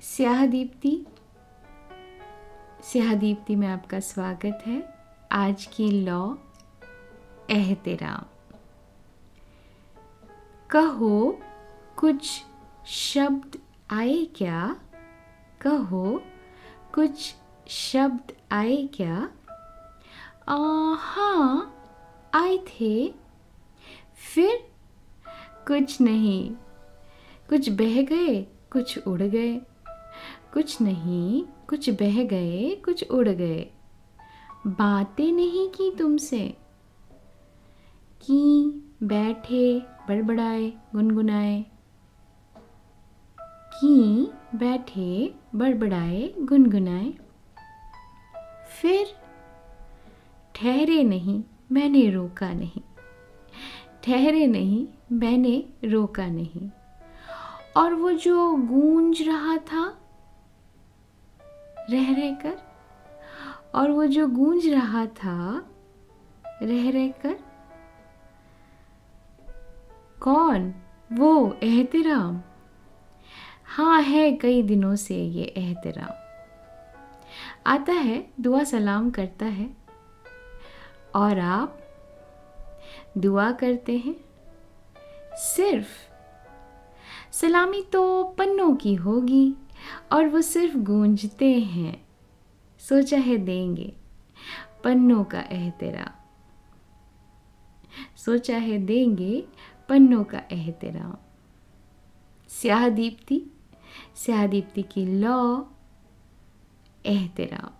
स्याह दीप्ति स्याह दीप्ति में आपका स्वागत है। आज की लॉ एहतराम। कहो कुछ शब्द आए क्या? कहो कुछ शब्द आए क्या? आ, हाँ आए थे। फिर कुछ नहीं। कुछ बह गए कुछ उड़ गए। कुछ नहीं, कुछ बह गए, कुछ उड़ गए। बातें नहीं की तुमसे। की, बैठे, बड़बड़ाए, गुनगुनाए। की, बैठे, बड़बड़ाए, गुनगुनाए। फिर, ठहरे नहीं, मैंने रोका नहीं। ठहरे नहीं, मैंने रोका नहीं। और वो जो गूंज रहा था रह रह कर, और वो जो गूंज रहा था, रह रह कर, कौन? वो एहतराम। हाँ है कई दिनों से ये एहतराम। आता है, दुआ सलाम करता है, और आप दुआ करते हैं, सिर्फ़ सलामी तो पन्नों की होगी। और वो सिर्फ़ गूंजते हैं। सोचा है देंगे, पन्नों का एहतरा सोचा है देंगे, पन्नों का एहतराम स्याह दीप्ति स्याह दीप्ति की लौ एहतराम